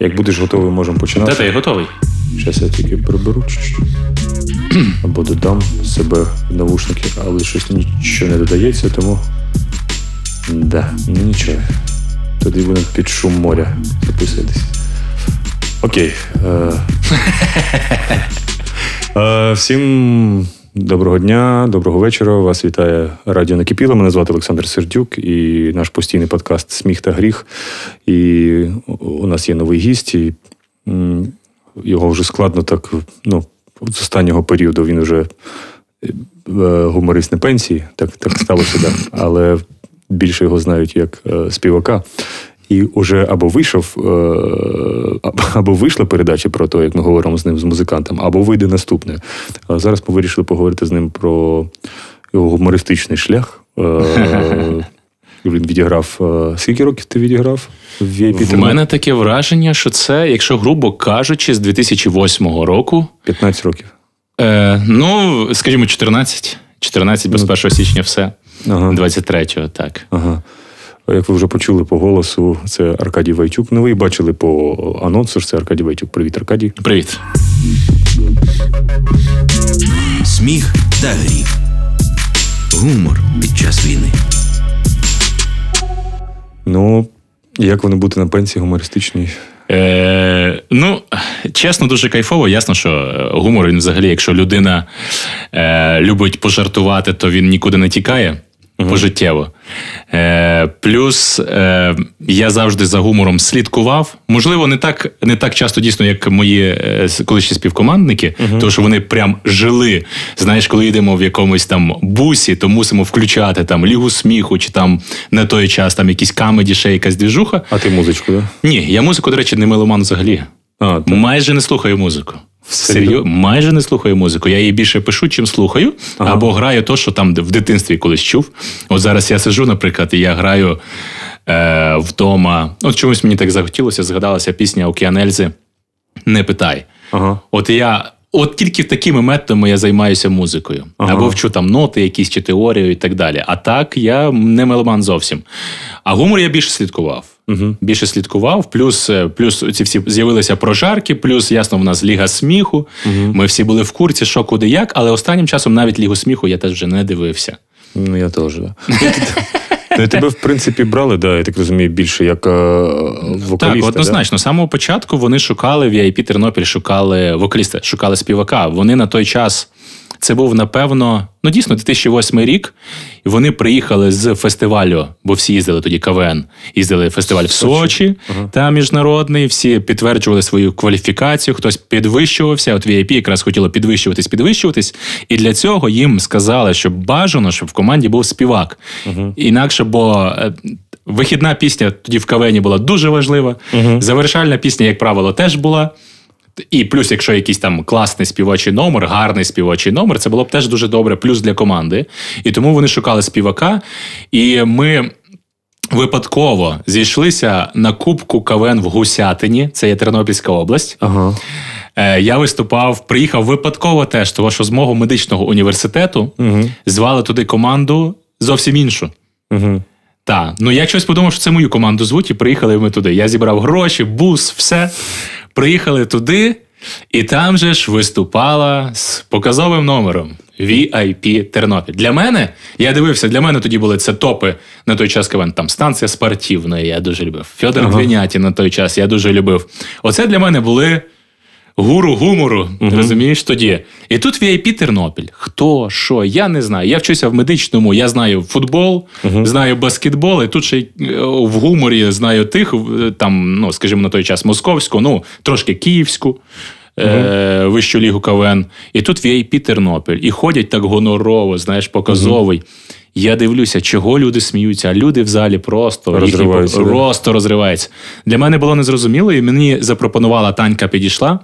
Як будеш готовий, можемо починати. Та, та я готовий. Зараз я тільки приберу. Або додам себе в навушники, але щось нічого не додається, тому. Да, ну нічого. Тоді будемо під шум моря записуватись. Окей. Е... е, всім доброго дня, доброго вечора. Вас вітає Радіо Накипіло. Мене звати Олександр Сердюк і наш постійний подкаст Сміх та гріх. І у нас є новий гість. І, його вже складно так. ну, з останнього періоду він вже е, гуморист на пенсії, так так сталося, так. але більше його знають як е, співака. І вже або вийшов, е, або вийшла передача про те, як ми говоримо з ним з музикантом, або вийде наступне. Зараз ми вирішили поговорити з ним про його гумористичний шлях. Е, Він відіграв. е, Скільки років ти відіграв? В мене таке враження, що це, якщо грубо кажучи, з 2008 року. 15 років. Е, ну, скажімо, 14. 14 без 1 січня все. Ага. 23-го, так. Ага. Як ви вже почули по голосу, це Аркадій Вайчук. Ну, ви і бачили по анонсу, що це Аркадій Вайчук. Привіт, Аркадій. Привіт. Сміх та гріх. Гумор під час війни. Ну, як вони бути на пенсії гумористичній? Е, ну, чесно, дуже кайфово. Ясно, що е, гумор він взагалі, якщо людина е, любить пожартувати, то він нікуди не тікає. Пожиттєво. Е, плюс е, я завжди за гумором слідкував. Можливо, не так не так часто дійсно, як мої е, колишні співкомандники, тому що вони прям жили. Знаєш, коли йдемо в якомусь там бусі, то мусимо включати там лігу сміху, чи там на той час там якісь камеді, ще якась двіжуха. А ти музичку, так? Ні, я музику, до речі, не меломан взагалі. А, так. Майже не слухаю музику. Серйозно? Майже не слухаю музику. Я її більше пишу, чим слухаю, або граю то, що там в дитинстві колись чув. От зараз я сиджу, наприклад, і я граю е, вдома. От чомусь мені так захотілося, згадалася пісня Океан Ельзи Не питай. Ага. От я. От тільки такими методами я займаюся музикою. Ага. Або вчу там ноти, якісь чи теорію і так далі. А так я не меломан зовсім. А гумор я більше слідкував. Угу. Більше слідкував, плюс е, плюс ці всі з'явилися прожарки, плюс ясно, в нас ліга сміху. Ми всі були в курсі, що куди як, але останнім часом навіть лігу сміху я теж вже не дивився. Ну, я теж, так. Ну, тебе, в принципі, брали, да, я так розумію, більше як е, вокаліста. так, однозначно, з самого початку вони шукали в VIP Тернопіль, шукали вокаліста, шукали співака. Вони на той час. Це був, напевно, ну дійсно 2008 рік. Вони приїхали з фестивалю, бо всі їздили тоді КВН. Їздили фестиваль в Сочі, та міжнародний. Всі підтверджували свою кваліфікацію, хтось підвищувався. От VIP якраз хотіло підвищуватись, підвищуватись. І для цього їм сказали, що бажано, щоб в команді був співак. Інакше, бо. е, Вихідна пісня тоді в КВНі була дуже важлива. Завершальна пісня, як правило, теж була. І плюс, якщо якийсь там класний співочий номер, гарний співочий номер, це було б теж дуже добре, плюс для команди. І тому вони шукали співака. І ми випадково зійшлися на Кубку КВН в Гусятині, це є Тернопільська область. Ага. Е, Я виступав, приїхав випадково теж, тому що з мого медичного університету Угу. звали туди команду зовсім іншу. Угу. Так, ну я щось подумав, що це мою команду звуть, і приїхали ми туди. Я зібрав гроші, бус, все. Приїхали туди, і там же ж виступала з показовим номером VIP Тернопіль. Для мене, я дивився, для мене тоді були це топи на той час кавен. Там станція спортивна, я дуже любив. Федор Ага. Двінятін на той час я дуже любив. Оце для мене були гуру гумору, розумієш тоді. І тут VIP Тернопіль. Хто, що, я не знаю. Я вчуся в медичному, я знаю футбол, знаю баскетбол, і тут ще е, в гуморі знаю тих, е, там, ну, скажімо, на той час московську, ну, трошки київську. Е, вищу лігу КВН. І тут VIP Тернопіль. І ходять так гонорово, знаєш, показовий. Я дивлюся, чого люди сміються, а люди в залі просто Розриваються, да? просто розривається. Для мене було незрозуміло, і мені запропонувала Танька, підійшла,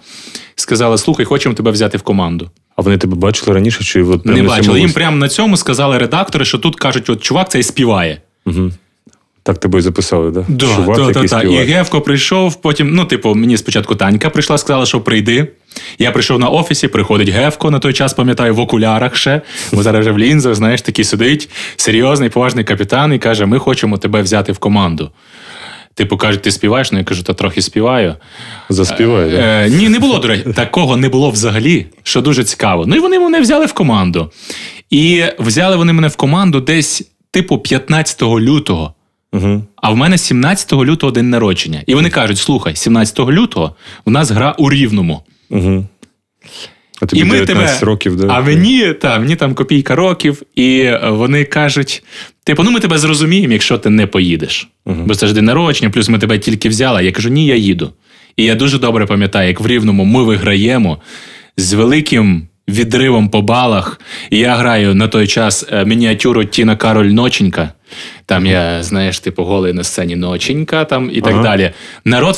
сказала: слухай, хочемо тебе взяти в команду. А вони тебе бачили раніше, чи от Не бачили. Їм прямо на цьому сказали редактори, що тут кажуть, от чувак цей співає. Так тебе і записали, да? Да, Чувак, та, та, та. І. Гевко прийшов, потім, ну, типу, мені спочатку Танька прийшла, сказала, що прийди. Я прийшов на офісі, приходить Гевко на той час, пам'ятаю, в окулярах ще, бо зараз вже в лінзах, знаєш, такий сидить, серйозний, поважний капітан, і каже: Ми хочемо тебе взяти в команду. Типу кажуть, ти співаєш? Ну я кажу, та трохи співаю. Заспіває, так? Е, ні, не було, до речі. Такого не було взагалі, що дуже цікаво. Ну і вони мене взяли в команду. І взяли вони мене в команду десь, типу, 15 лютого. Угу. А в мене 17 лютого день народження. І вони кажуть: слухай, 17 лютого в нас гра у Рівному. Угу. А тобі і ми 19 тебе, років, да? А мені, та, мені там копійка років, і е, вони кажуть: типу, ну ми тебе зрозуміємо, якщо ти не поїдеш. Бо це ж день народження, плюс ми тебе тільки взяли. Я кажу, ні, я їду. І я дуже добре пам'ятаю, як в Рівному ми виграємо з великим відривом по балах. І я граю на той час е, мініатюру Тіна Кароль Ноченька. Там я, знаєш, типу, голий на сцені ноченька там і так Ага. далі. Народ,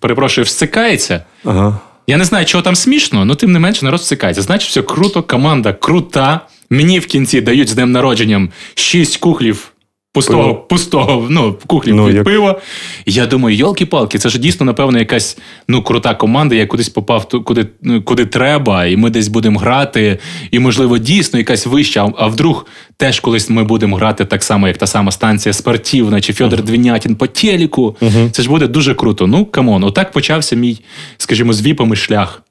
перепрошую, всикається. Ага. Я не знаю, чого там смішно, але тим не менше народ всикається. Значить, все круто, команда крута. Мені в кінці дають з днем народженням шість кухлів пустого, Пиво. пустого ну, кухлів Ну, від як- пива. І я думаю, йолки-палки, це ж дійсно, напевно, якась ну, крута команда. Я кудись попав ту- куди, ну, куди треба, і ми десь будемо грати. І, можливо, дійсно якась вища. А, а вдруг теж колись ми будемо грати так само, як та сама станція спортивна чи Федор Двінятін по телеку. Це ж буде дуже круто. Ну, come on, отак почався мій, скажімо, з віпами шлях.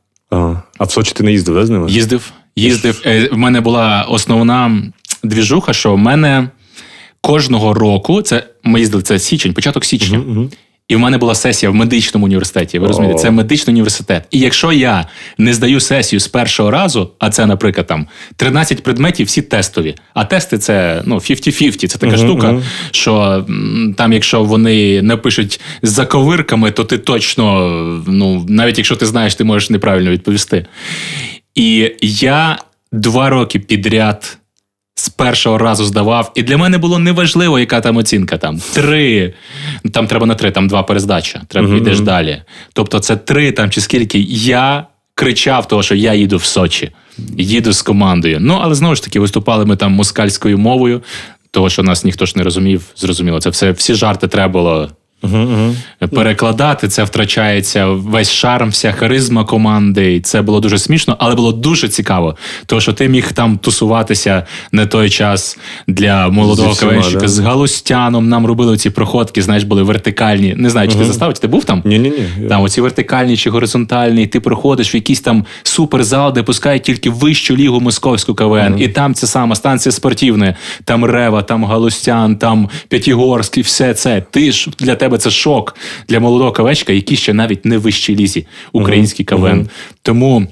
А в Сочі ти не їздив, да, з ними? Їздив, їздив. Е, В мене була основна двіжуха, що в мене кожного року, це ми їздили, це січень, початок січня. І в мене була сесія в медичному університеті. Ви розумієте, це медичний університет. І якщо я не здаю сесію з першого разу, а це, наприклад, там 13 предметів, всі тестові. А тести це ну 50-50. Це така штука, що там, якщо вони напишуть з заковирками, то ти точно, ну навіть якщо ти знаєш, ти можеш неправильно відповісти. І я два роки підряд з першого разу здавав, і для мене було неважливо, яка там оцінка. Там три, там треба на три, там два перездача. Треба йдеш далі. Тобто, це три там чи скільки. Я кричав, того, що я їду в Сочі, їду з командою. Ну, але знову ж таки, виступали ми там москальською мовою, того, що нас ніхто ж не розумів, зрозуміло. Це все всі жарти треба було перекладати. Це втрачається весь шарм, вся харизма команди. І це було дуже смішно, але було дуже цікаво. Тому що ти міг там тусуватися на той час для молодого КВНщика да. з Галустяном. Нам робили ці проходки, знаєш, були вертикальні. Не знаю, чи ти застав, чи ти був там? Ні-ні-ні. Там оці вертикальні чи горизонтальні, і ти приходиш в якийсь там суперзал, де пускають тільки вищу лігу московську КВН, і там ця сама станція спортивна, там Рева, там Галустян, там П'ятігорськ, і все це. Ти ж для тебе це шок для молодого КВНщика, який ще навіть не в вищій лізі, український КВН. Тому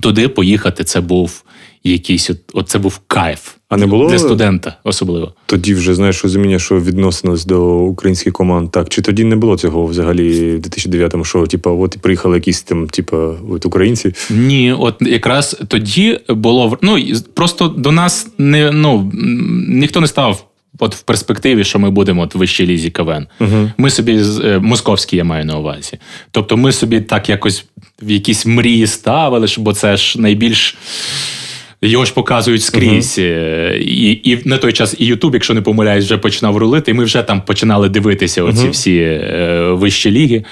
туди поїхати це був якийсь от, от це був кайф. А не було- для студента, особливо. Тоді вже знаєш розуміння, що відносилось до українських команд. Так, чи тоді не було цього взагалі в 2009-му, що типу, от приїхали якісь там, типу, от українці. Ні, от якраз тоді було ну просто до нас не ну ніхто не став. От в перспективі, що ми будемо от в вищій лізі КВН. Ми собі е, московські я маю на увазі. Тобто, ми собі так якось в якісь мрії ставили, бо це ж найбільш. Його ж показують скрізь. Е, І, і на той час і Ютуб, якщо не помиляюсь, вже починав рулити, і ми вже там починали дивитися оці всі е, вищі ліги.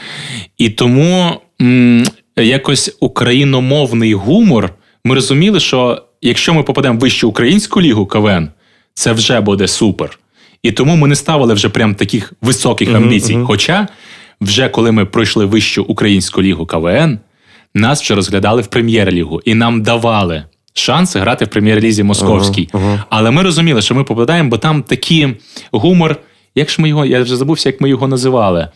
І тому м, якось україномовний гумор. Ми розуміли, що якщо ми попадемо в вищу українську лігу КВН, це вже буде супер. І тому ми не ставили вже прям таких високих амбіцій. Хоча, вже коли ми пройшли вищу українську лігу КВН, нас вже розглядали в прем'єр-лігу і нам давали шанси грати в прем'єр-лізі московській. Але ми розуміли, що ми попадаємо, бо там такий гумор. Як ж ми його, я вже забувся, як ми його називали.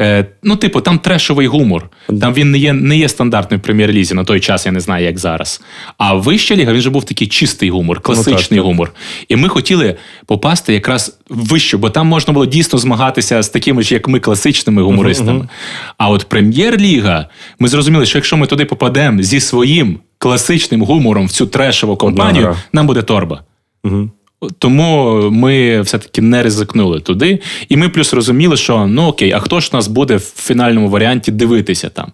Е, ну, типу, там трешовий гумор. Там він не є, не є стандартним в прем'єр-лізі на той час, я не знаю, як зараз. А вища ліга він же був такий чистий гумор, класичний так. гумор. І ми хотіли попасти якраз вищу, бо там можна було дійсно змагатися з такими ж, як ми, класичними гумористами. А от прем'єр-ліга, ми зрозуміли, що якщо ми туди попадемо зі своїм класичним гумором в цю трешову компанію, гра. нам буде торба. Тому ми все-таки не ризикнули туди. І ми плюс розуміли, що ну окей, а хто ж нас буде в фінальному варіанті дивитися там?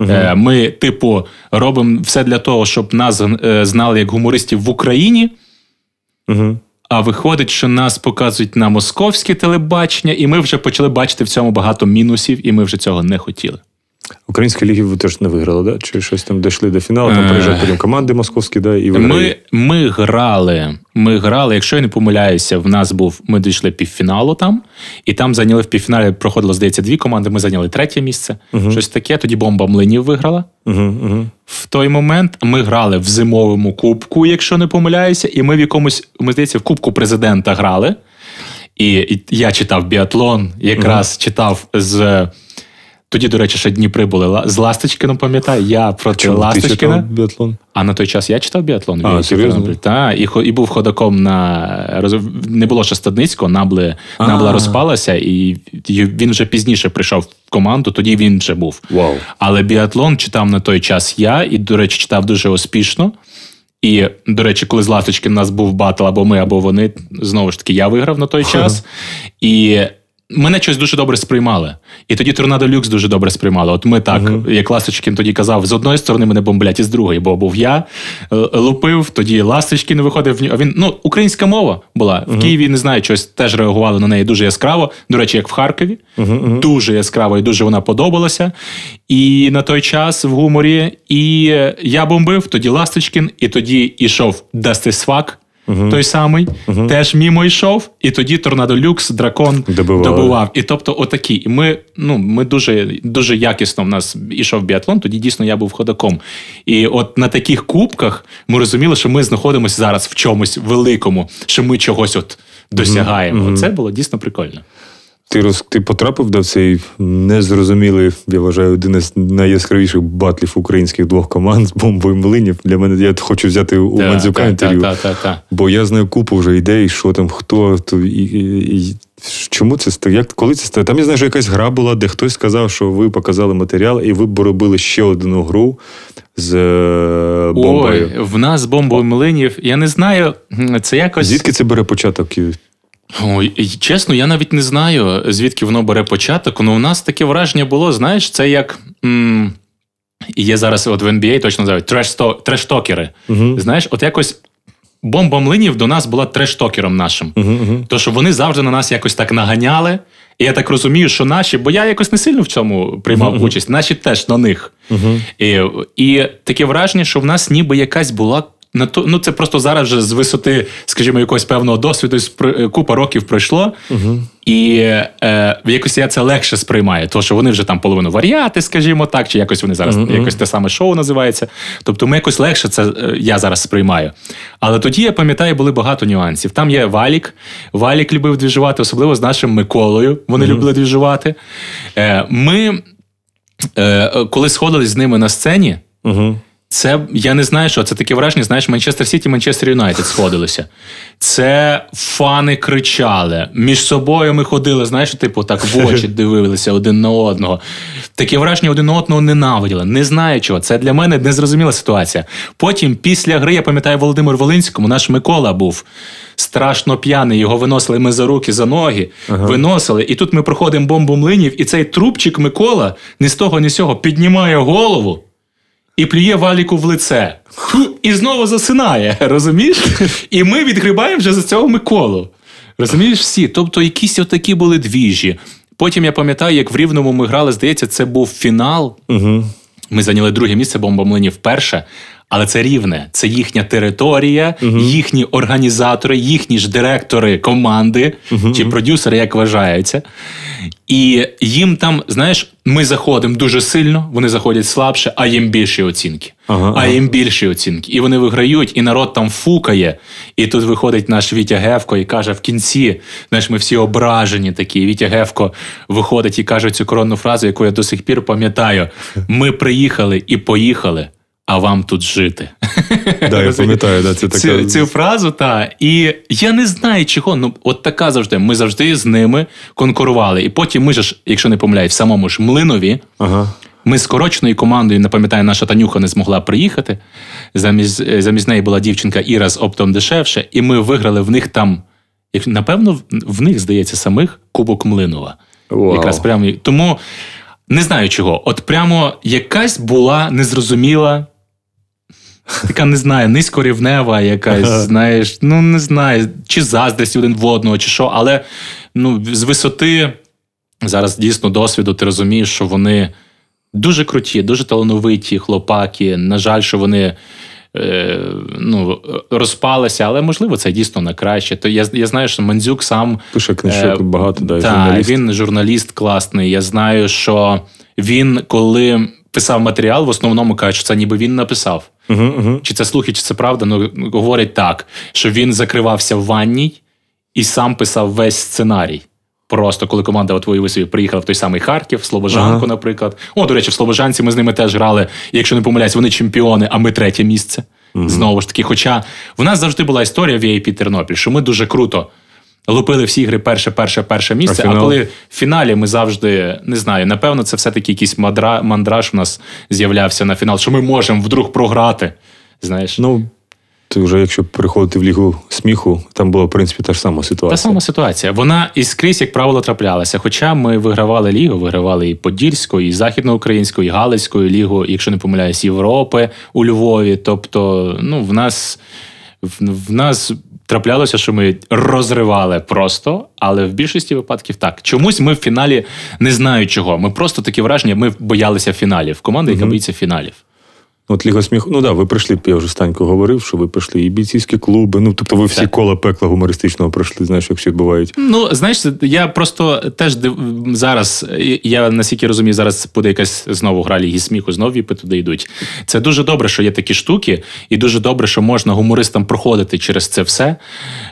Е, Ми, типу, робимо все для того, щоб нас е, знали як гумористів в Україні. Угу. А виходить, що нас показують на московське телебачення, і ми вже почали бачити в цьому багато мінусів, і ми вже цього не хотіли. Українські ліги ви теж не виграли, да? Чи щось там дійшли до фіналу, там Е. приїжджають потім команди московські, да, і виграють. Ми, ми грали Ми грали, якщо я не помиляюся, в нас був. Ми дійшли півфіналу там, і там зайняли в півфіналі. Проходило, здається, дві команди. Ми зайняли третє місце. Щось таке. Тоді бомба млинів виграла. Угу, угу. В той момент ми грали в зимовому кубку, якщо не помиляюся, і ми в якомусь, ми здається, в кубку президента грали. І, і я читав біатлон, якраз читав з. Тоді, до речі, ще Дніпри були з Ласточкином, пам'ятаю. Я проти Ласточкина. біатлон? А на той час я читав біатлон. А, в серйозно? Так, і, і був ходаком на не було ще Стадницького, набли, набла розпалася, і він вже пізніше прийшов в команду, тоді він вже був. Вау. Але біатлон читав на той час я, і, до речі, читав дуже успішно. І, до речі, коли з Ласточкіним у нас був батл, або ми, або вони, знову ж таки, я виграв на той час. І мене щось дуже добре сприймали. І тоді Торнадо Люкс дуже добре сприймали. От ми так, як Ласточкин тоді казав, з одної сторони мене бомблять, і з другої, бо був я е, лупив, тоді Ласточкин виходив. А він, ну, українська мова була. В Києві, не знаю, щось теж реагували на неї дуже яскраво. До речі, як в Харкові. Дуже яскраво і дуже вона подобалася. І на той час в гуморі. І я бомбив, тоді Ласточкін, і тоді йшов Дастисфак. Той самий теж мімо йшов, і тоді Торнадо Люкс, дракон Добивали. добивав. І тобто, отакі. І ми, ну, ми дуже, дуже якісно в нас ішов біатлон, тоді дійсно я був ходаком. І от на таких кубках ми розуміли, що ми знаходимося зараз в чомусь великому, що ми чогось от досягаємо. Це було дійсно прикольно. Ти роз ти потрапив до цей незрозумілий, я вважаю, один із найяскравіших батлів українських двох команд з бомбою млинів. Для мене я хочу взяти у Та, Мандзюка інтерв'ю. та, та, та. Бо я знаю купу вже ідей, що там, хто то і, і, і чому це стає? Як коли це стає? Там я знаю, що якась гра була, де хтось сказав, що ви показали матеріал, і ви б робили ще одну гру з е, бомбою. Ой, в нас бомбою млинів. Я не знаю, це якось. Звідки це бере початок? І- Ой, чесно, я навіть не знаю, звідки воно бере початок. Ну, у нас таке враження було, знаєш, це як. М- є зараз от в NBA точно називають треш-то- трештокери. Мгм. Знаєш, от якось бомба млинів до нас була трештокером нашим. Мгм, мгм. То, що вони завжди на нас якось так наганяли. І я так розумію, що наші, бо я якось не сильно в цьому приймав участь, наші теж на них. І, і таке враження, що в нас ніби якась була. На то, ну це просто зараз вже з висоти, скажімо, якогось певного досвіду, з купа років пройшло, і е, якось я це легше сприймаю. Тому що вони вже там половину варіати, скажімо так, чи якось вони зараз якось те саме шоу називається. Тобто ми якось легше це е, я зараз сприймаю. Але тоді я пам'ятаю, були багато нюансів. Там є Валік. Валік любив двіжувати, особливо з нашим Миколою. Вони любили двіжувати. Е, ми, е, коли сходились з ними на сцені. Мгм. Це я не знаю, що це таке враження. Знаєш, Манчестер Сіті, Манчестер Юнайтед сходилися. Це фани кричали. Між собою ми ходили, знаєш, типу, так в очі дивилися один на одного. Таке враження один на одного ненавиділи. Не знаю чого. Це для мене незрозуміла ситуація. Потім, після гри, я пам'ятаю, Володимир Волинському, наш Микола був страшно п'яний. Його виносили ми за руки, за ноги, виносили. І тут ми проходимо бомбу млинів, і цей трубчик Микола ні з того, ні з цього піднімає голову і плює валіку в лице. І знову засинає, розумієш? І ми відгрібаємо вже за цього Миколу. Розумієш всі? Тобто якісь отакі були двіжі. Потім я пам'ятаю, як в Рівному ми грали, здається, це був фінал. Угу. Ми зайняли друге місце бомбомлині вперше. Але це рівне, це їхня територія, їхні організатори, їхні ж директори команди чи продюсери, як вважаються. І їм там, знаєш, ми заходимо дуже сильно, вони заходять слабше, а їм більші оцінки. Ага, а їм більші оцінки. І вони виграють, і народ там фукає. І тут виходить наш Вітя Гевко і каже в кінці: знаєш, ми всі ображені такі. Вітя Гевко виходить і каже цю коронну фразу, яку я до сих пір пам'ятаю: ми приїхали і поїхали. А вам тут жити. Да, я пам'ятаю, да, це така. Цю, цю фразу, та. І я не знаю, чого. Ну, от така завжди. Ми завжди з ними конкурували. І потім ми ж, якщо не помиляюсь, в самому ж Млинові. Ага. Ми з скороченою командою, не пам'ятаю, наша Танюха не змогла приїхати. Замість, замість неї була дівчинка Іра з оптом дешевше, і ми виграли в них там, як- напевно, в- них, здається, самих Кубок Млинова. Вау. Якраз прямо. Тому не знаю чого. От прямо якась була незрозуміла. Така не знаю, низькорівнева якась, знаєш, ну не знаю, чи заздрість один в одного, чи що, але ну, з висоти зараз дійсно досвіду ти розумієш, що вони дуже круті, дуже талановиті хлопаки. На жаль, що вони е, ну, розпалася, але можливо це дійсно на краще. То я, я знаю, що Мандзюк сам Пише книжок Е, багато, да, і так, журналіст. він журналіст класний. Я знаю, що він, коли писав матеріал, в основному кажуть, що це ніби він написав. Угу, угу. Чи це слухи, чи це правда? Ну говорять так, що він закривався в ванній і сам писав весь сценарій. Просто коли команда от ви собі приїхала в той самий Харків, Слобожанку, Ага. наприклад. О, до речі, в Слобожанці ми з ними теж грали. І Якщо не помиляюсь, вони чемпіони, а ми третє місце. Знову ж таки. Хоча в нас завжди була історія в VIP Тернопіль, що ми дуже круто лупили всі ігри перше, перше, перше місце. А А, коли в фіналі ми завжди не знаю, напевно, це все-таки якийсь мандра, мандраж у нас з'являвся на фінал, що ми можемо вдруг програти. Знаєш, Ну, ти вже якщо переходити в лігу сміху, там була, в принципі, та ж сама ситуація. Та сама ситуація. Вона і скрізь, як правило, траплялася. Хоча ми вигравали лігу, вигравали і Подільську, і Західноукраїнську, і Галицьку лігу, якщо не помиляюсь, Європи у Львові. Тобто, ну, в нас в, в нас траплялося, що ми розривали просто, але в більшості випадків так. Чомусь ми в фіналі не знаю чого. Ми просто такі враження, ми боялися фіналів. Команда, яка боїться фіналів. От Ліга сміху, ну да, ви прийшли, я вже Станько говорив, що ви прийшли і бійцівські клуби. Ну, тобто ви всі Так. кола пекла гумористичного пройшли, знаєш, як всі бувають. Ну, знаєш, я просто теж див... зараз, я наскільки розумію, зараз буде якась знову гра Ліги сміху, знову віпи туди йдуть. Це дуже добре, що є такі штуки, і дуже добре, що можна гумористам проходити через це все.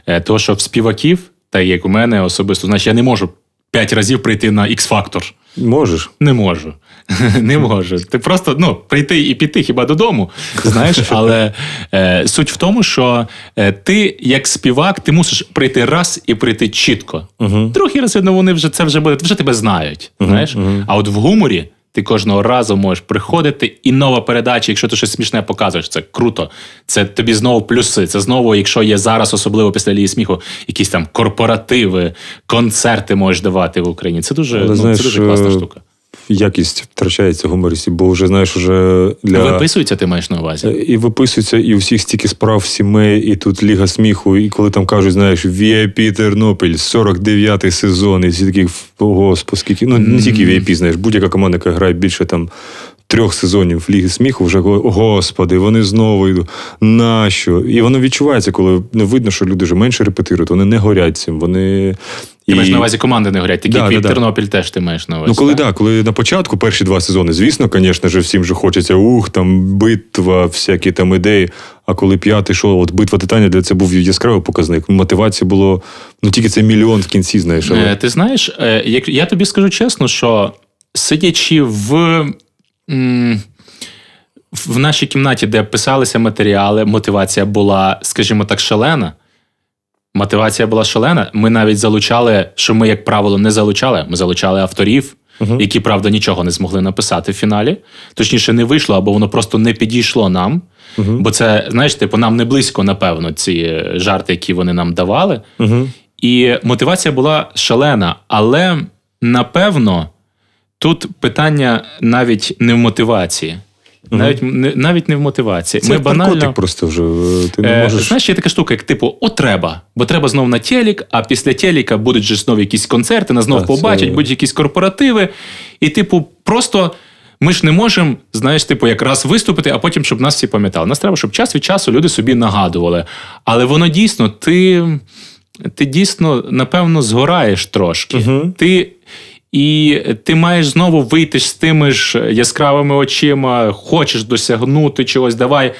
Е, Тому що в співаків, та як у мене особисто, значить, я не можу п'ять разів прийти на X-фактор. Можеш? Не можу. Не можу. Ти просто ну, прийти і піти хіба додому. Знаєш, але е, суть в тому, що е, ти, як співак, ти мусиш прийти раз і прийти чітко. Угу. Другий раз ну, вони вже це вже буде, вже тебе знають. Знаєш? А от в гуморі ти кожного разу можеш приходити, і нова передача, якщо ти щось смішне показуєш, це круто. Це тобі знову плюси. Це знову, якщо є зараз, особливо після лії сміху, якісь там корпоративи, концерти можеш давати в Україні. Це дуже, Але, ну, знаєш, це дуже класна е, штука. Якість втрачається гумористів, бо вже, знаєш, уже для. Виписується, ти маєш на увазі? І виписується, і у всіх стільки справ сімей, і тут Ліга сміху, і коли там кажуть, знаєш, VIP Тернопіль, 49-й сезон, і всі такі, господи, скільки. Ну, не тільки VIP, знаєш, будь-яка команда, яка грає більше там. Трьох сезонів Ліги сміху вже господи, вони знову йдуть. Нащо? І воно відчувається, коли не видно, що люди вже менше репетирують, вони не горять цим. Вони Ти маєш на увазі команди не горять. Такі Да, да, да. Тернопіль теж ти маєш на увазі. Ну, коли так? да, коли на початку перші два сезони, звісно, звісно ж, всім же хочеться ух, там битва, всякі там ідеї. А коли п'ятий йшов, от битва титанів, для це був яскравий показник. Мотивації було ну тільки це мільйон в кінці, знаєш. Але... Е, Ти знаєш, е, я тобі скажу чесно, що сидячи в. В нашій кімнаті, де писалися матеріали, мотивація була, скажімо так, шалена. Мотивація була шалена. Ми навіть залучали, що ми, як правило, не залучали. Ми залучали авторів, які, правда, нічого не змогли написати в фіналі. Точніше, не вийшло, або воно просто не підійшло нам. Бо це, знаєш, типу, нам не близько, напевно, ці жарти, які вони нам давали. Угу. І мотивація була шалена, але напевно тут питання навіть не в мотивації. Навіть, не, навіть не в мотивації. Це Ми як банально. наркотик просто вже. е, Ти не Е, можеш. Знаєш, є така штука, як типу, о, треба, бо треба знов на телік, а після теліка будуть же знов якісь концерти, нас знов Так, це- побачать, будуть якісь корпоративи. І, типу, просто ми ж не можемо, знаєш, типу, якраз виступити, а потім, щоб нас всі пам'ятали. Нас треба, щоб час від часу люди собі нагадували. Але воно дійсно, ти, ти дійсно, напевно, згораєш трошки. Мгм. Ти. І ти маєш знову вийти з тими ж яскравими очима, хочеш досягнути чогось, давай.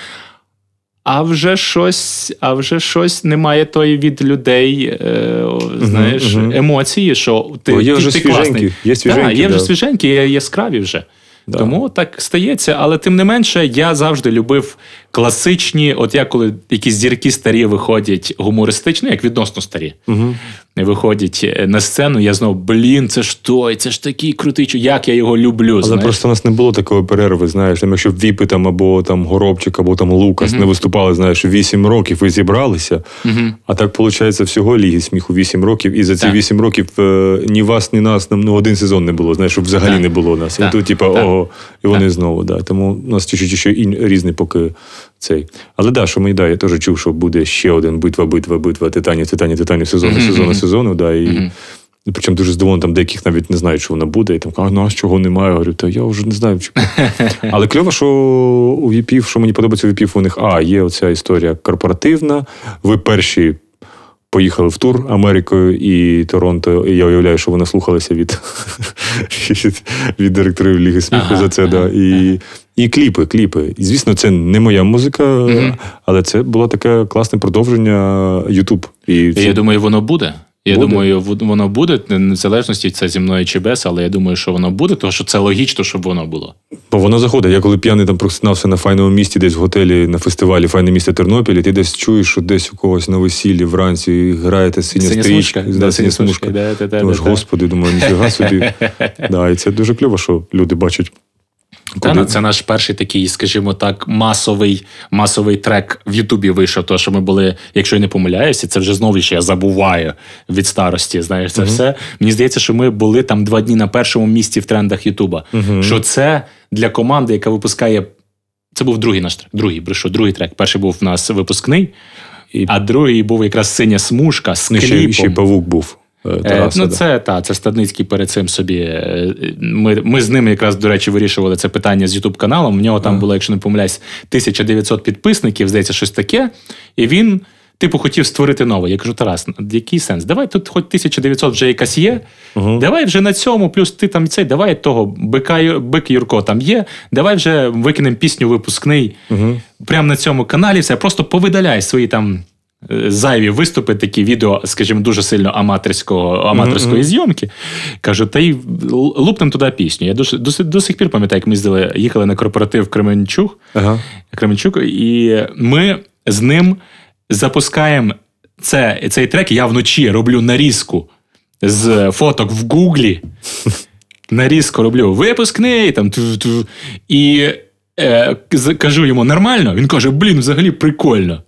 А вже щось, а вже щось немає тої від людей, е, знаєш, мгм. емоції, що ти, О, є ти, вже ти класний. є свіженькі, Так, є вже да. свіженькі, є яскраві вже. Да. Тому так стається, але тим не менше, я завжди любив класичні, от я коли якісь зірки старі виходять гумористично, як відносно старі, Угу. виходять е, на сцену, я знову, блін, це ж той, це ж такий крутий, як я його люблю. Але знаєш. просто у нас не було такої перерви, знаєш, там, якщо Віпи там або там Горобчик, або там Лукас не виступали, знаєш, 8 років і зібралися. Мгм. А так виходить всього Ліги сміху 8 років, і за ці Так. 8 років е, ні вас, ні нас нам ну, один сезон не було, знаєш, щоб взагалі Так. не було нас. Так. І тут, типу, ого, і вони знову, да. Тому у нас чуть-чуть ще ін, різний поки цей. Але да, що мені да, я теж чув, що буде ще один битва, битва, битва, титанів, титанів, титанів, сезону, сезону, сезону, да, і. Причому дуже здивовано, там деяких навіть не знають, що вона буде, і там кажуть, ну а чого немає. Я говорю, та я вже не знаю. Чи... Але кльово, що у віпів, що мені подобається у віпів, у них а, є оця історія корпоративна. Ви перші поїхали в тур Америкою і Торонто. І я уявляю, що вони слухалися від, від, від директорів Ліги сміху Ага, за це. ага. Да. І, і кліпи, кліпи. І, звісно, це не моя музика, Мгм. але це було таке класне продовження Ютуб. І це- я думаю, воно буде. Я Буде. думаю, воно буде, незалежності це зі мною чи без, але я думаю, що воно буде, тому що це логічно, щоб воно було. Бо воно заходить. Я коли п'яний там проснався на файному місті, десь в готелі на фестивалі Файне місто Тернопіль, і ти десь чуєш, що десь у когось на весіллі вранці граєте синя, Синя стрічка, да, да, синя смужка, да, да, да, Думаєш, да, да. господи, думаю, ніфіга собі. да, і це дуже кльово, що люди бачать. Та, ну, це наш перший такий, скажімо так, масовий, масовий трек в Ютубі вийшов. То, що ми були, якщо я не помиляюся, це вже знову ж я забуваю від старості. Знаєш, це все. Мені здається, що ми були там два дні на першому місці в трендах Ютуба. Що це для команди, яка випускає. Це був другий наш трек. Другий, брешу, другий трек. Перший був в нас випускний, І- а другий був якраз синя смужка з Ну, ще, ще павук був. Е, Е, Тараса, ну, да. це та, це Стадницький перед цим собі. е, Ми, ми з ним якраз, до речі, вирішували це питання з Ютуб каналом. У нього там було, якщо не помиляюсь, 1900 підписників, здається, щось таке. І він, типу, хотів створити нове. Я кажу, Тарас, який сенс? Давай тут хоч 1900 вже якась є. Давай вже на цьому, плюс ти там цей, давай того, бика, бик Юрко там є. Давай вже викинемо пісню випускний. Прямо на цьому каналі все. Просто повидаляй свої там е, зайві виступи, такі відео, скажімо, дуже сильно аматорського, аматорської зйомки. Кажу, та й лупнем туди пісню. Я до, до, до сих пір пам'ятаю, як ми їздили, їхали на корпоратив в Кременчуг, Ага. Кременчук, і ми з ним запускаємо це, цей трек. Я вночі роблю нарізку з фоток в Гуглі. Нарізку роблю випускний там і е, кажу йому нормально. Він каже: блін, взагалі прикольно.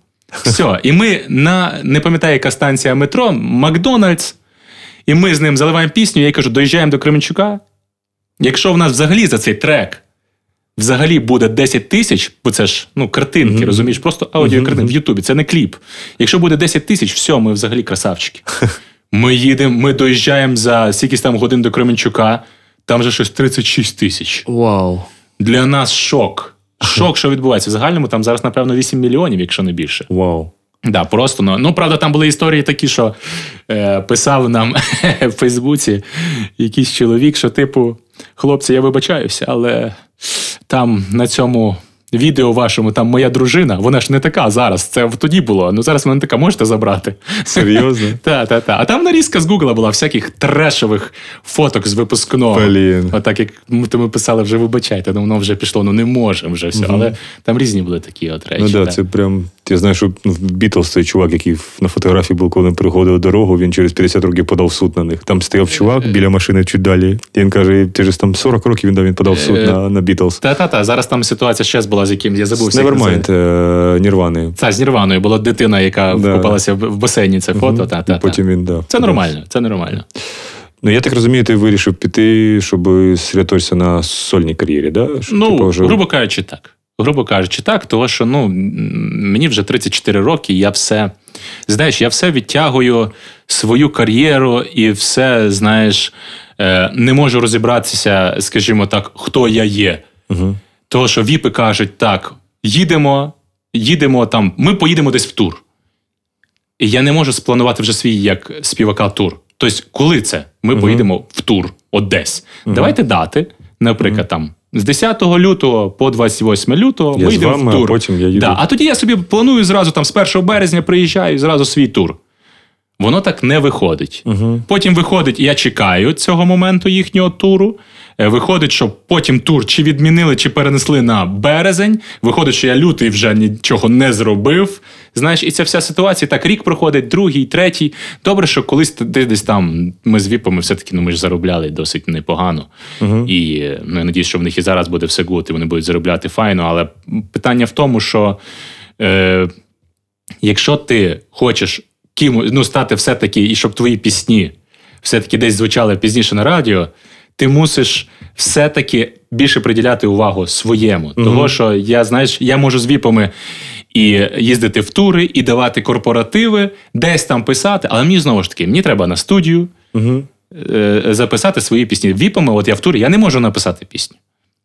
Все, і ми на не пам'ятаю, яка станція метро, Макдональдс. І ми з ним заливаємо пісню. Я кажу, доїжджаємо до Кременчука. Якщо в нас взагалі за цей трек взагалі буде 10 тисяч, бо це ж ну, картинки, розумієш, просто аудіокартинки в Ютубі, це не кліп. Якщо буде 10 тисяч, все, ми взагалі красавчики. Ми їдемо, ми доїжджаємо за стільки там годин до Кременчука, там вже щось 36 тисяч. Вау. Для нас шок. Шок, що відбувається. В загальному там зараз, напевно, 8 мільйонів, якщо не більше. Вау. Да, просто ну, ну правда, там були історії такі, що е, писав нам в Фейсбуці якийсь чоловік, що, типу, хлопці, я вибачаюся, але там на цьому відео вашому, там моя дружина, вона ж не така зараз. Це тоді було. Ну зараз вона не така, можете забрати. Серйозно? Та, та, та. А там нарізка з Гугла була всяких трешових фоток з випускного. Блін. Отак, як ми, писали, вже вибачайте, ну воно вже пішло, ну не можемо вже все. Але там різні були такі от речі. Ну так, да. це прям. Я знаю, що в Бітлз цей чувак, який на фотографії був, коли приходили дорогу, він через 50 років подав суд на них. Там стояв чувак біля машини чуть далі. І він каже, через там 40 років він дав він подав суд Е, на, на Бітлз. Та-та-та, зараз там ситуація ще була, з яким я забув. е, Нірвани. Це з Нірваною була дитина, яка Да. вкопалася в басейні. Це фото. Та, та, І потім він да. Це нормально, це нормально. Ну я так розумію, ти вирішив піти, щоб срятуватися на сольній кар'єрі, да? Ну, типу, вже- грубо кажучи, так. Грубо кажучи, так, тому що ну, мені вже 34 роки, я все. Знаєш, я все відтягую свою кар'єру і все, знаєш, е, не можу розібратися, скажімо так, хто я є. Угу. Того, що віпи кажуть, так, їдемо, їдемо там, ми поїдемо десь в тур. І я не можу спланувати вже свій як співака тур. Тобто, коли це? Ми поїдемо в тур от десь. Давайте дати, наприклад, там. З 10 лютого по 28 лютого Я ми йдемо в тур. а потім я їду. Да, а тоді я собі планую зразу там з 1 березня приїжджаю і зразу свій тур. Воно так не виходить. Угу. Потім виходить, я чекаю цього моменту їхнього туру. Е, Виходить, що потім тур чи відмінили, чи перенесли на березень. Виходить, що я лютий вже нічого не зробив. Знаєш, і ця вся ситуація так рік проходить, другий, третій. Добре, що колись ти десь там ми з віпами все-таки ну, ми ж заробляли досить непогано. І е, ну, я надіюсь, що в них і зараз буде все good, і вони будуть заробляти файно. Але питання в тому, що. Е, якщо ти хочеш ким, ну, стати все-таки, і щоб твої пісні все-таки десь звучали пізніше на радіо, ти мусиш все-таки більше приділяти увагу своєму. Того, що я, знаєш, я можу з віпами і їздити в тури, і давати корпоративи, десь там писати, але мені знову ж таки, мені треба на студію. Е, записати свої пісні. Віпами, от я в турі, я не можу написати пісню.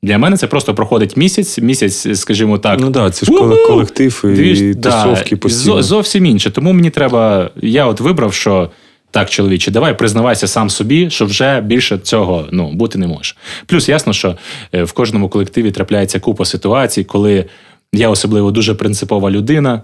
Для мене це просто проходить місяць, місяць, скажімо так. Ну так, да, це ж коле- колектив і Дві тусовки да, постійно. зо- Зовсім інше. Тому мені треба. Я от вибрав, що так, чоловіче, давай признавайся сам собі, що вже більше цього ну, бути не може. Плюс ясно, що е, в кожному колективі трапляється купа ситуацій, коли я особливо дуже принципова людина,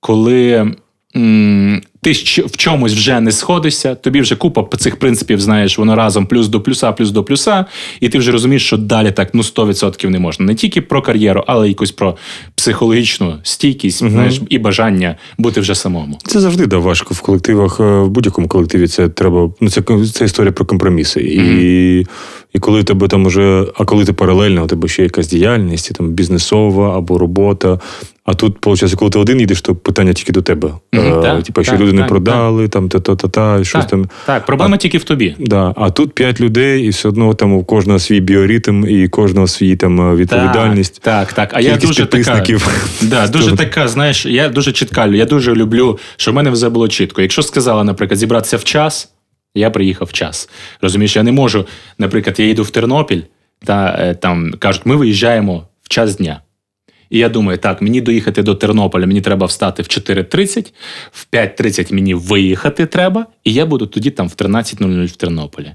коли. м, Ти в чомусь вже не сходишся, тобі вже купа цих принципів, знаєш, воно разом плюс до плюса, плюс до плюса, і ти вже розумієш, що далі так ну 100% не можна. Не тільки про кар'єру, але й якусь про психологічну стійкість, знаєш, і бажання бути вже самому. Це завжди да, важко в колективах. е, В будь-якому колективі це треба. Ну, це, це історія про компроміси. І, і коли тебе там уже, а коли ти паралельно, у тебе ще якась діяльність, і там бізнесова або робота. А тут, виходить, коли ти один їдеш, то питання тільки до тебе. Е, так, Типа, що так, люди не так, продали, там та-та-та-та, щось Так, там. так, проблема тільки в тобі. Да. А тут п'ять людей, і все одно там у кожного свій біоритм, і кожного свій там е, відповідальність. Так, так. А я дуже така, да, дуже така, знаєш, я дуже чітка. Я дуже люблю, що в мене все було чітко. Якщо сказала, наприклад, зібратися в час, я приїхав в час. Розумієш, я не можу, наприклад, я їду в Тернопіль, та е, там кажуть, ми виїжджаємо в час дня. І я думаю, так, мені доїхати до Тернополя, мені треба встати в 4.30, в 5.30 мені виїхати треба, і я буду тоді там в 13.00 в Тернополі.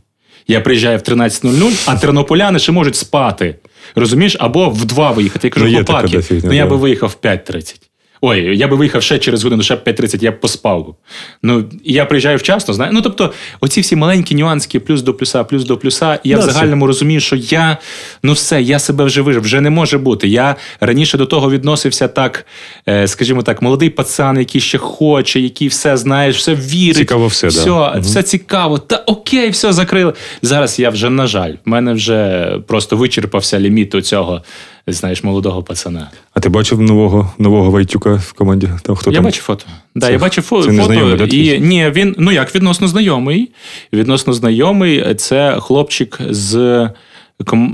Я приїжджаю в 13.00, а тернополяни ще можуть спати. Розумієш? Або в 2 виїхати. Я кажу, Ну, хлопаки, ну я би виїхав в 5.30. Ой, я би виїхав ще через годину, ще в 5.30, я б поспав. Ну, і я приїжджаю вчасно, знаю. Ну, тобто, оці всі маленькі нюански, плюс до плюса, плюс до плюса. І я Да, в це- загальному розумію, що я, ну все, я себе вже вижив, вже не може бути. Я раніше до того відносився так, е, скажімо так, молодий пацан, який ще хоче, який все знаєш, все вірить. Цікаво все, да. все, все цікаво. Та окей, все закрили. Зараз я вже, на жаль, в мене вже просто вичерпався ліміт у цього, знаєш, молодого пацана. А ти бачив нового нового Вайтюка в команді? Там хто я там? бачив фото. Да, Це- я бачив фо- це фото. незнайомий, да, і, ні, він, ну як, відносно знайомий. Відносно знайомий, це хлопчик з.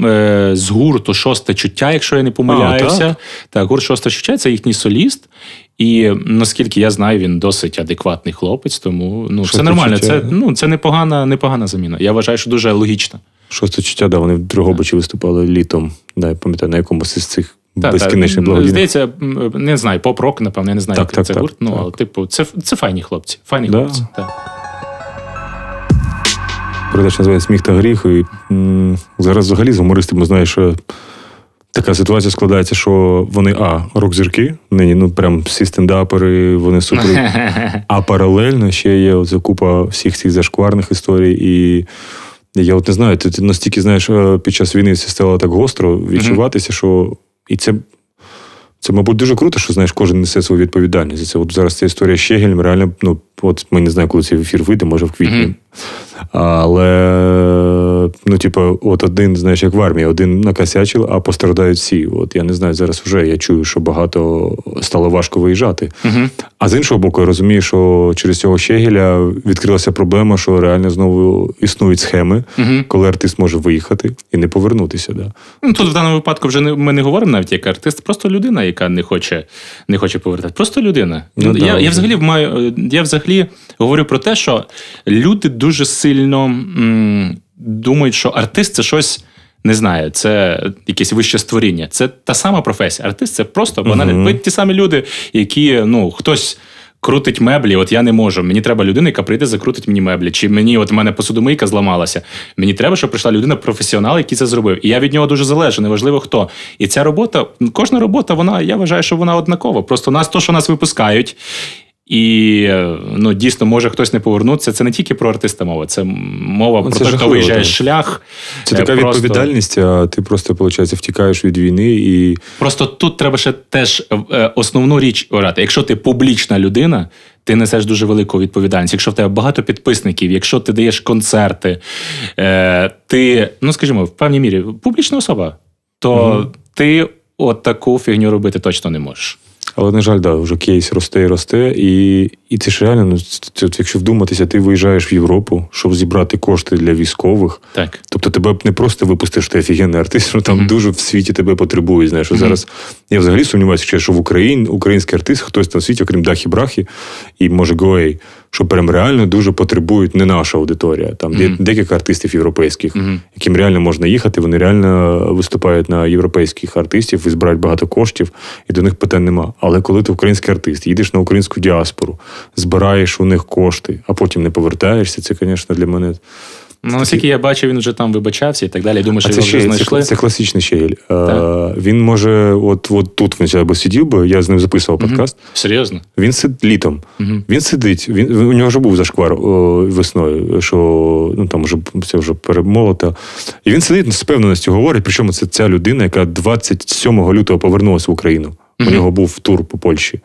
е, З гурту шосте чуття, якщо я не помиляюся. так? так, гурт шосте чуття це їхній соліст. І наскільки я знаю, він досить адекватний хлопець, тому ну, це нормально. чуття. Це, ну, це непогана, непогана заміна. Я вважаю, що дуже логічно. Шосте чуття, да, вони в Дрогобичі виступали літом. Да, я пам'ятаю, на якомусь із цих Так, безкінечних так. благодійних. Здається, не знаю, поп-рок, напевно, я не знаю, Так, як так, це так, гурт. Ну, так. але, типу, це, це файні хлопці. Файні Да. хлопці. Так. Передача називається Сміх та гріх. І, м, зараз взагалі з гумористами знаєш, що така ситуація складається, що вони а, рок-зірки, нині, ну прям всі стендапери, вони супер. А паралельно ще є оця купа всіх цих зашкварних історій. І я от не знаю, ти, ти настільки знаєш, е, під час війни це стало так гостро відчуватися, що і це. Це, мабуть, дуже круто, що знаєш, кожен несе свою відповідальність. Це от зараз ця історія з Щегелем, реально, ну, от ми не знаємо, коли цей ефір вийде, може в квітні. Мгм. Але, ну, типу, от один, знаєш, як в армії, один накосячив, а пострадають всі. От я не знаю, зараз вже я чую, що багато стало важко виїжджати. Мгм. А з іншого боку, я розумію, що через цього Щегеля відкрилася проблема, що реально знову існують схеми, Мгм. коли артист може виїхати і не повернутися. Да. Ну, тут в даному випадку вже не, ми не говоримо навіть як артист, просто людина, яка не хоче, не хоче повертати. Просто людина. Ну, да, я, я, взагалі маю, я взагалі говорю про те, що люди дуже сильно м, думають, що артист це щось. Не знаю, це якесь вище створіння. Це та сама професія. Артист це просто банально. Ви ті самі люди, які ну хтось. Крутить меблі, от я не можу. Мені треба людина, яка прийде, закрутить мені меблі. Чи мені, от в мене посудомийка зламалася. Мені треба, щоб прийшла людина, професіонал, який це зробив. І я від нього дуже залежу, неважливо хто. І ця робота, кожна робота, вона, я вважаю, що вона однакова. Просто нас то, що нас випускають. І ну, дійсно, може хтось не повернутися. Це не тільки про артиста мова, це мова Ну, про те, хто виїжджає шлях. Це така просто- відповідальність, а ти просто, виходить, втікаєш від війни і. Просто тут треба ще теж е, основну річ орати. Якщо ти публічна людина, ти несеш дуже велику відповідальність. Якщо в тебе багато підписників, якщо ти даєш концерти, е, ти, ну скажімо, в певній мірі публічна особа, то ти от таку фігню робити точно не можеш. Але, на жаль, да, вже кейс росте і росте. І, і це ж реально, ну, це, це, якщо вдуматися, ти виїжджаєш в Європу, щоб зібрати кошти для військових. Так. Тобто тебе не просто випустиш, що ти офігенний артист, що там Мгм. дуже в світі тебе потребують. Знаєш, mm-hmm. зараз Я взагалі сумніваюся, що в Україні український артист, хтось там в світі, окрім Дахі Брахі і може Гоей, що прям реально дуже потребують не наша аудиторія. Там є Мгм. декілька артистів європейських, Мгм. яким реально можна їхати. Вони реально виступають на європейських артистів і збирають багато коштів, і до них питань нема. Але коли ти український артист, їдеш на українську діаспору, збираєш у них кошти, а потім не повертаєшся, це, звісно, для мене. Ну, наскільки я бачив, він вже там вибачався і так далі. Я думаю, що А це, його вже ще, це, знайшли. це класичний щегель. Е, він може, от, от тут він би сидів би, я з ним записував Мгм. подкаст. Серйозно? Він сидить літом. Мгм. Він сидить. Він у нього вже був зашквар о, весною, що ну там вже це вже перемолото. І він сидить з певненістю говорить. Причому це ця людина, яка 27 лютого повернулася в Україну. У нього був тур по Польщі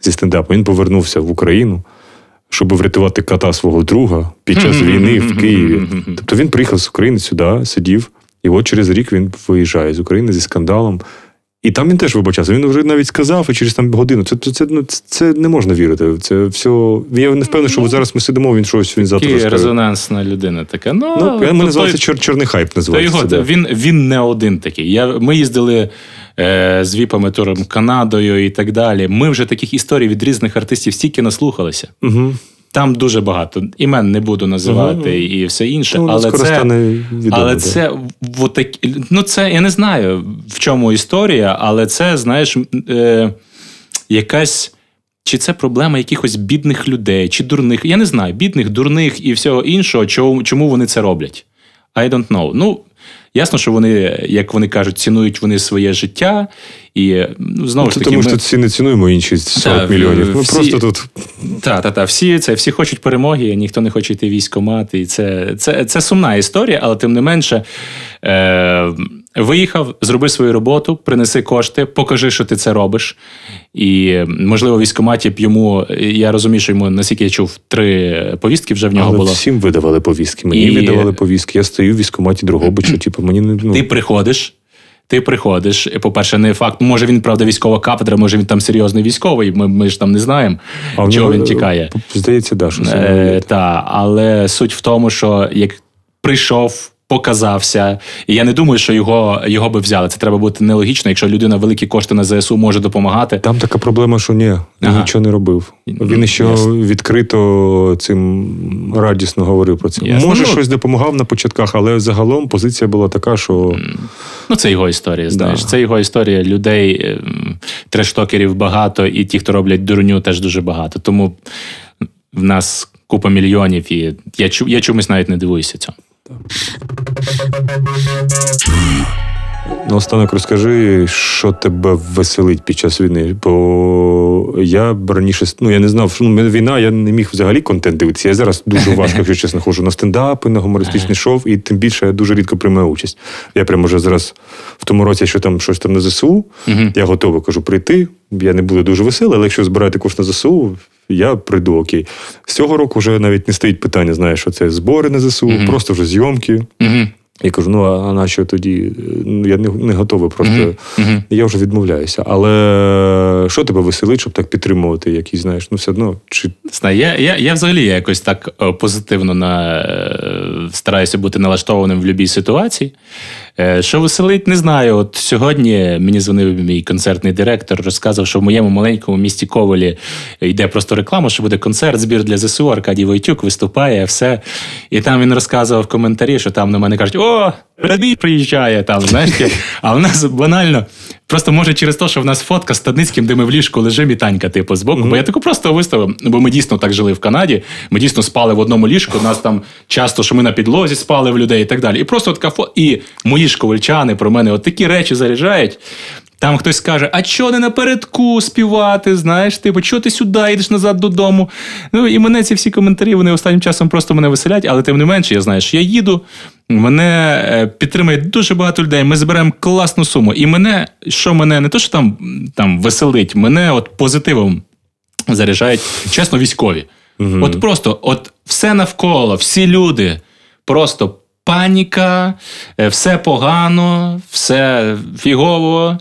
зі стендапу. Він повернувся в Україну, щоб врятувати кота свого друга під час війни в Києві. Тобто він приїхав з України сюди, сидів, і от через рік він виїжджає з України зі скандалом. І там він теж вибачався. Він вже навіть сказав, і через там годину. Це, це, це, ну, це, не можна вірити. Це все. Я не впевнений, що от зараз ми сидимо, він щось він завтра розкаже. резонансна людина така. Ну, Ну, ми називається чор, чорний хайп. Називається. його, це, да. він, він не один такий. Я, ми їздили з віпами туром Канадою і так далі. Ми вже таких історій від різних артистів стільки наслухалися. Угу. Там дуже багато. Імен не буду називати і все інше. Ну, але це, відомо. але це вот такі, ну це я не знаю в чому історія, але це, знаєш, е, якась. Чи це проблема якихось бідних людей, чи дурних? Я не знаю, бідних, дурних і всього іншого, чому, чому вони це роблять? I don't know. Ну, ясно, що вони, як вони кажуть, цінують вони своє життя. І ну, знову Ну, ж таки, тому ми... що всі не цінуємо інші 40 та, мільйонів. Ми всі- просто тут Так, та, та, всі це всі хочуть перемоги, ніхто не хоче йти в військкомат. І це, це, це сумна історія, але тим не менше. Е, Виїхав, зроби свою роботу, принеси кошти, покажи, що ти це робиш. І, можливо, в військкоматі б йому, я розумію, що йому, наскільки я чув, три повістки вже в нього Але було. всім видавали повістки. Мені І- видавали повістки. Я стою в військкоматі Дрогобича, типу, мені не ну, Ти приходиш. Ти приходиш, по-перше, не факт. Може, він, правда, військова кафедра, може він там серйозний військовий. Ми, ми ж там не знаємо, а чого він тікає. Здається, да, що Е, та, але суть в тому, що як прийшов, показався, і я не думаю, що його, його би взяли. Це треба бути нелогічно, якщо людина великі кошти на ЗСУ може допомагати. Там така проблема, що ні, він Ага. нічого не робив. Він Ну, ще відкрито цим радісно говорив про це. Ясно. Може, Ну, щось допомагав на початках, але загалом позиція була така, що Ну, це його історія. Знаєш, Да. це його історія. Людей, ем, трештокерів багато, і ті, хто роблять дурню, теж дуже багато. Тому в нас купа мільйонів, і я, чу- я чомусь навіть не дивуюся цьому. Наостанок розкажи, що тебе веселить під час війни. Бо я раніше, ну я не знав, ну, війна, я не міг взагалі контент дивитися. Я зараз дуже важко, якщо чесно, ходжу на стендапи, на гумористичний шоу, і тим більше я дуже рідко приймаю участь. Я прямо вже зараз в тому році, що там щось там на ЗСУ, я готовий кажу прийти. Я не буду дуже веселий, але якщо збираєте кошти на ЗСУ, я прийду окей. З цього року вже навіть не стоїть питання, знаєш, що це збори на ЗСУ, Мгм. просто вже зйомки. Угу. Я кажу, ну а на що тоді? Ну, я не, не готовий просто. Угу. Я вже відмовляюся. Але що тебе веселить, щоб так підтримувати, якісь, знаєш, ну все одно, чи Знаю, я, я, я взагалі якось так е, позитивно на, е, стараюся бути налаштованим в будь-якій ситуації. Е, Що веселить, не знаю. От сьогодні мені дзвонив мій концертний директор, розказав, що в моєму маленькому місті Ковелі йде просто реклама, що буде концерт, збір для ЗСУ. Аркадій Войтюк виступає, все. І там він розказував в коментарі, що там на мене кажуть: о, Радій приїжджає там, знаєш, а в нас банально. Просто може через те, що в нас фотка з Стадницьким, де ми в ліжку лежимо, і танька, типу, збоку. Бо я таку просто виставив, бо ми дійсно так жили в Канаді. Ми дійсно спали в одному ліжку. Нас там часто, що ми на підлозі спали в людей і так далі. І просто така фото. І мої ж про мене от такі речі заряджають. Там хтось скаже, а чого не напередку співати? Знаєш, типу, чого ти сюди йдеш назад додому? Ну і мене ці всі коментарі вони останнім часом просто мене веселять, але тим не менше, я знаю, що я їду. Мене е, підтримує дуже багато людей. Ми зберемо класну суму. І мене, що мене не то, що там, там веселить, мене от позитивом заряджають, чесно, військові. От просто, от все навколо, всі люди, просто паніка, е, все погано, все фігово.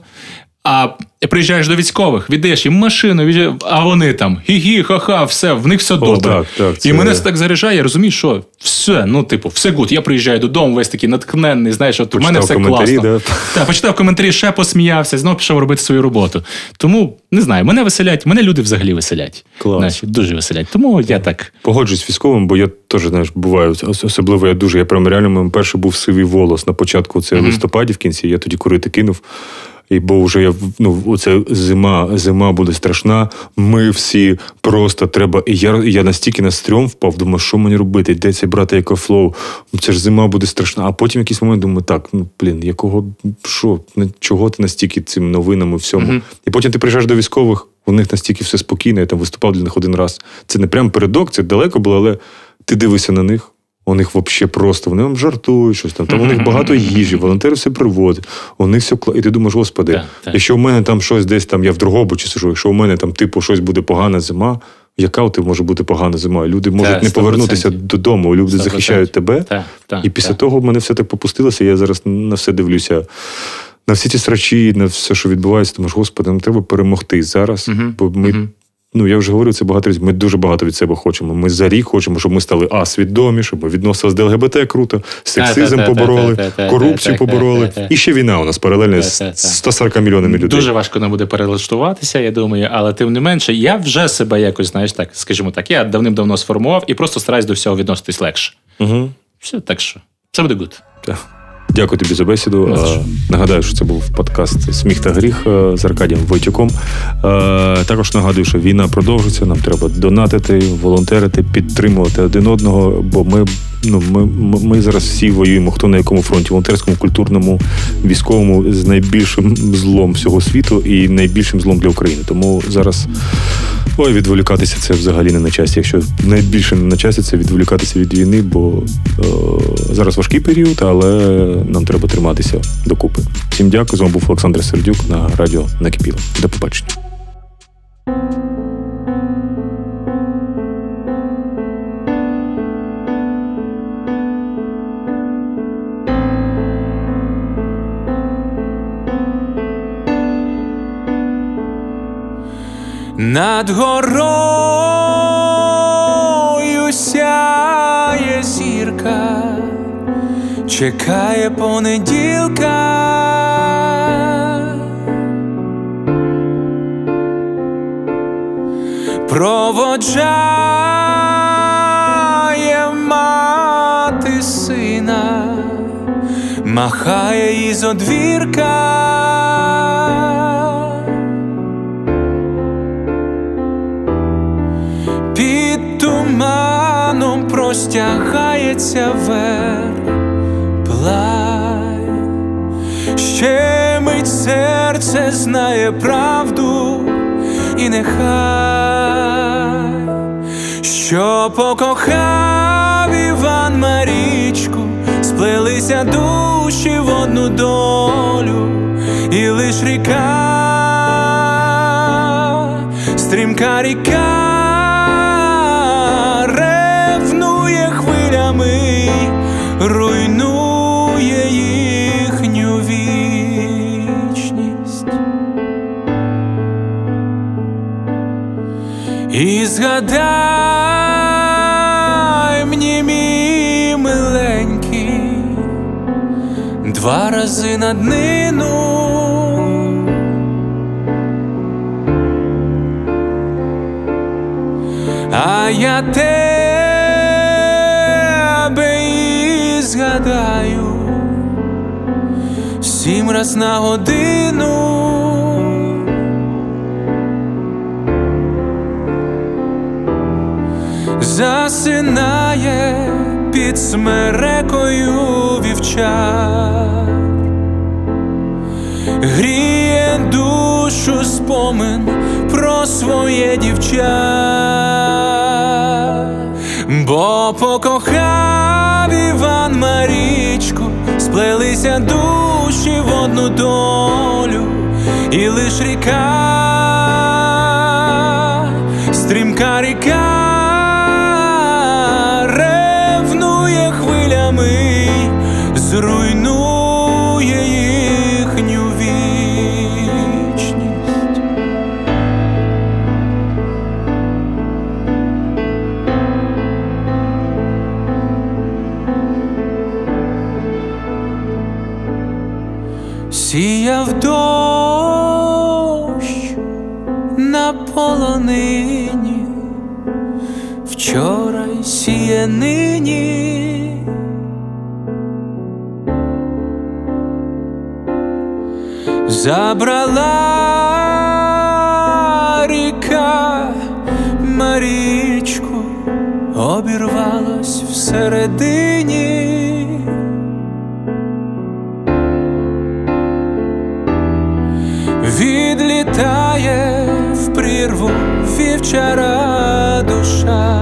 А приїжджаєш до військових, віддаєш їм машину, віддаєш, а вони там гі-гі, ха-ха, все, в них все добре. так, так, І мене це так заряджає, я розумію, що все, ну, типу, все good. Я приїжджаю додому, весь такий натхненний, знаєш, от у мене все класно. да. Так, почитав коментарі, ще посміявся, знову пішов робити свою роботу. Тому не знаю, мене веселять, мене люди взагалі веселять. Клас. Знаєш, дуже веселять. Тому я так. Погоджуюсь з військовим, бо я теж знаєш, буваю. Особливо я дуже. Я прям реально перший був сивий волос на початку це листопаді в кінці. Я тоді курити кинув. І бо вже я ну, оце зима, зима буде страшна. Ми всі просто треба. І я, я настільки на стрьом впав, думаю, що мені робити? Де це брати EcoFlow? Це ж зима буде страшна. А потім якийсь момент думаю, так, ну блін, якого що, чого ти настільки цим новинами всьому? І потім ти приїжджаєш до військових, у них настільки все спокійно, я там виступав для них один раз. Це не прям передок, це далеко було, але ти дивишся на них. У них взагалі просто, вони вам жартують щось там. Там у них багато їжі, волонтери все привозять, у них все кла- І ти думаєш, господи, Так, так. якщо в мене там щось десь там, я в Дрогобичі сижу, якщо у мене там, типу, щось буде погана зима, яка у тебе може бути погана зима? Люди можуть не повернутися додому, люди 100%. захищають тебе. Так, так, і після так. того в мене все так попустилося, я зараз на все дивлюся. На всі ці срачі, на все, що відбувається, тому ж, господи, нам треба перемогти зараз. Бо ми. Ну, я вже говорю, це багато Ми дуже багато від себе хочемо. Ми за рік хочемо, щоб ми стали свідомі, щоб ми відносились до ЛГБТ круто, сексизм побороли, корупцію побороли. І ще війна у нас паралельно з 140 мільйонами людей. Дуже важко нам буде перелаштуватися, я думаю, але тим не менше, я вже себе якось, знаєш, так, скажімо так, я давним-давно сформував і просто стараюсь до всього відноситись легше. Угу. Все так що. Це буде good. Так. Дякую тобі за бесіду. Е. Нагадаю, що це був подкаст Сміх та гріх е, з Аркадієм Войтюком. Е, Також нагадую, що війна продовжиться. Нам треба донатити, волонтерити, підтримувати один одного. Бо ми, ну, ми- ми зараз всі воюємо, хто на якому фронті, волонтерському, культурному, військовому, з найбільшим злом всього світу і найбільшим злом для України. Тому зараз. Ой, відволікатися це взагалі не на часі. Якщо найбільше не на часі, це відволікатися від війни, бо е, зараз важкий період, але нам треба триматися докупи. Всім дякую. З вами був Олександр Сердюк на радіо Накипіло. До побачення. Над горою сяє зірка, чекає понеділка. Проводжає мати сина, махає із одвірка. Туманом простягається верх плай, ще мить серце знає правду і нехай, що покохав Іван Марічку, сплелися душі в одну долю, і лиш ріка, стрімка ріка І згадай мені, мій миленький, два рази на днину. А я тебе і згадаю сім раз на годину. Засинає під смерекою вівчар, гріє душу спомин про своє дівча, бо покохав Іван Марічку, сплелися душі в одну долю, і лиш ріка, стрімка ріка. Забрала ріка Марічку, обірвалась всередині. Відлітає в прірву вівчара душа,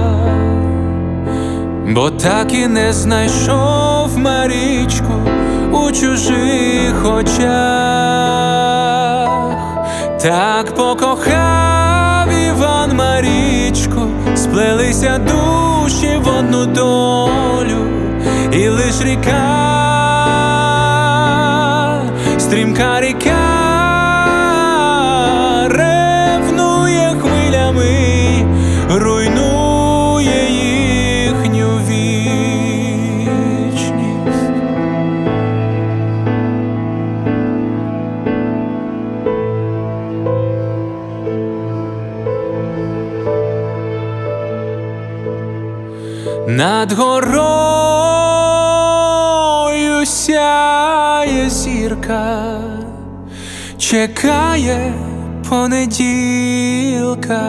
бо так і не знайшов Марічку у чужих очах, так покохав Іван Марічку, сплелися душі в одну долю, і лиш ріка, стрімка ріка Над горою сяє зірка, чекає понеділка.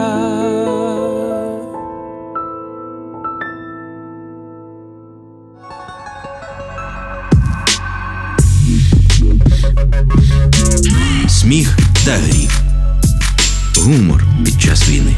Сміх та гріх. Гумор під час війни.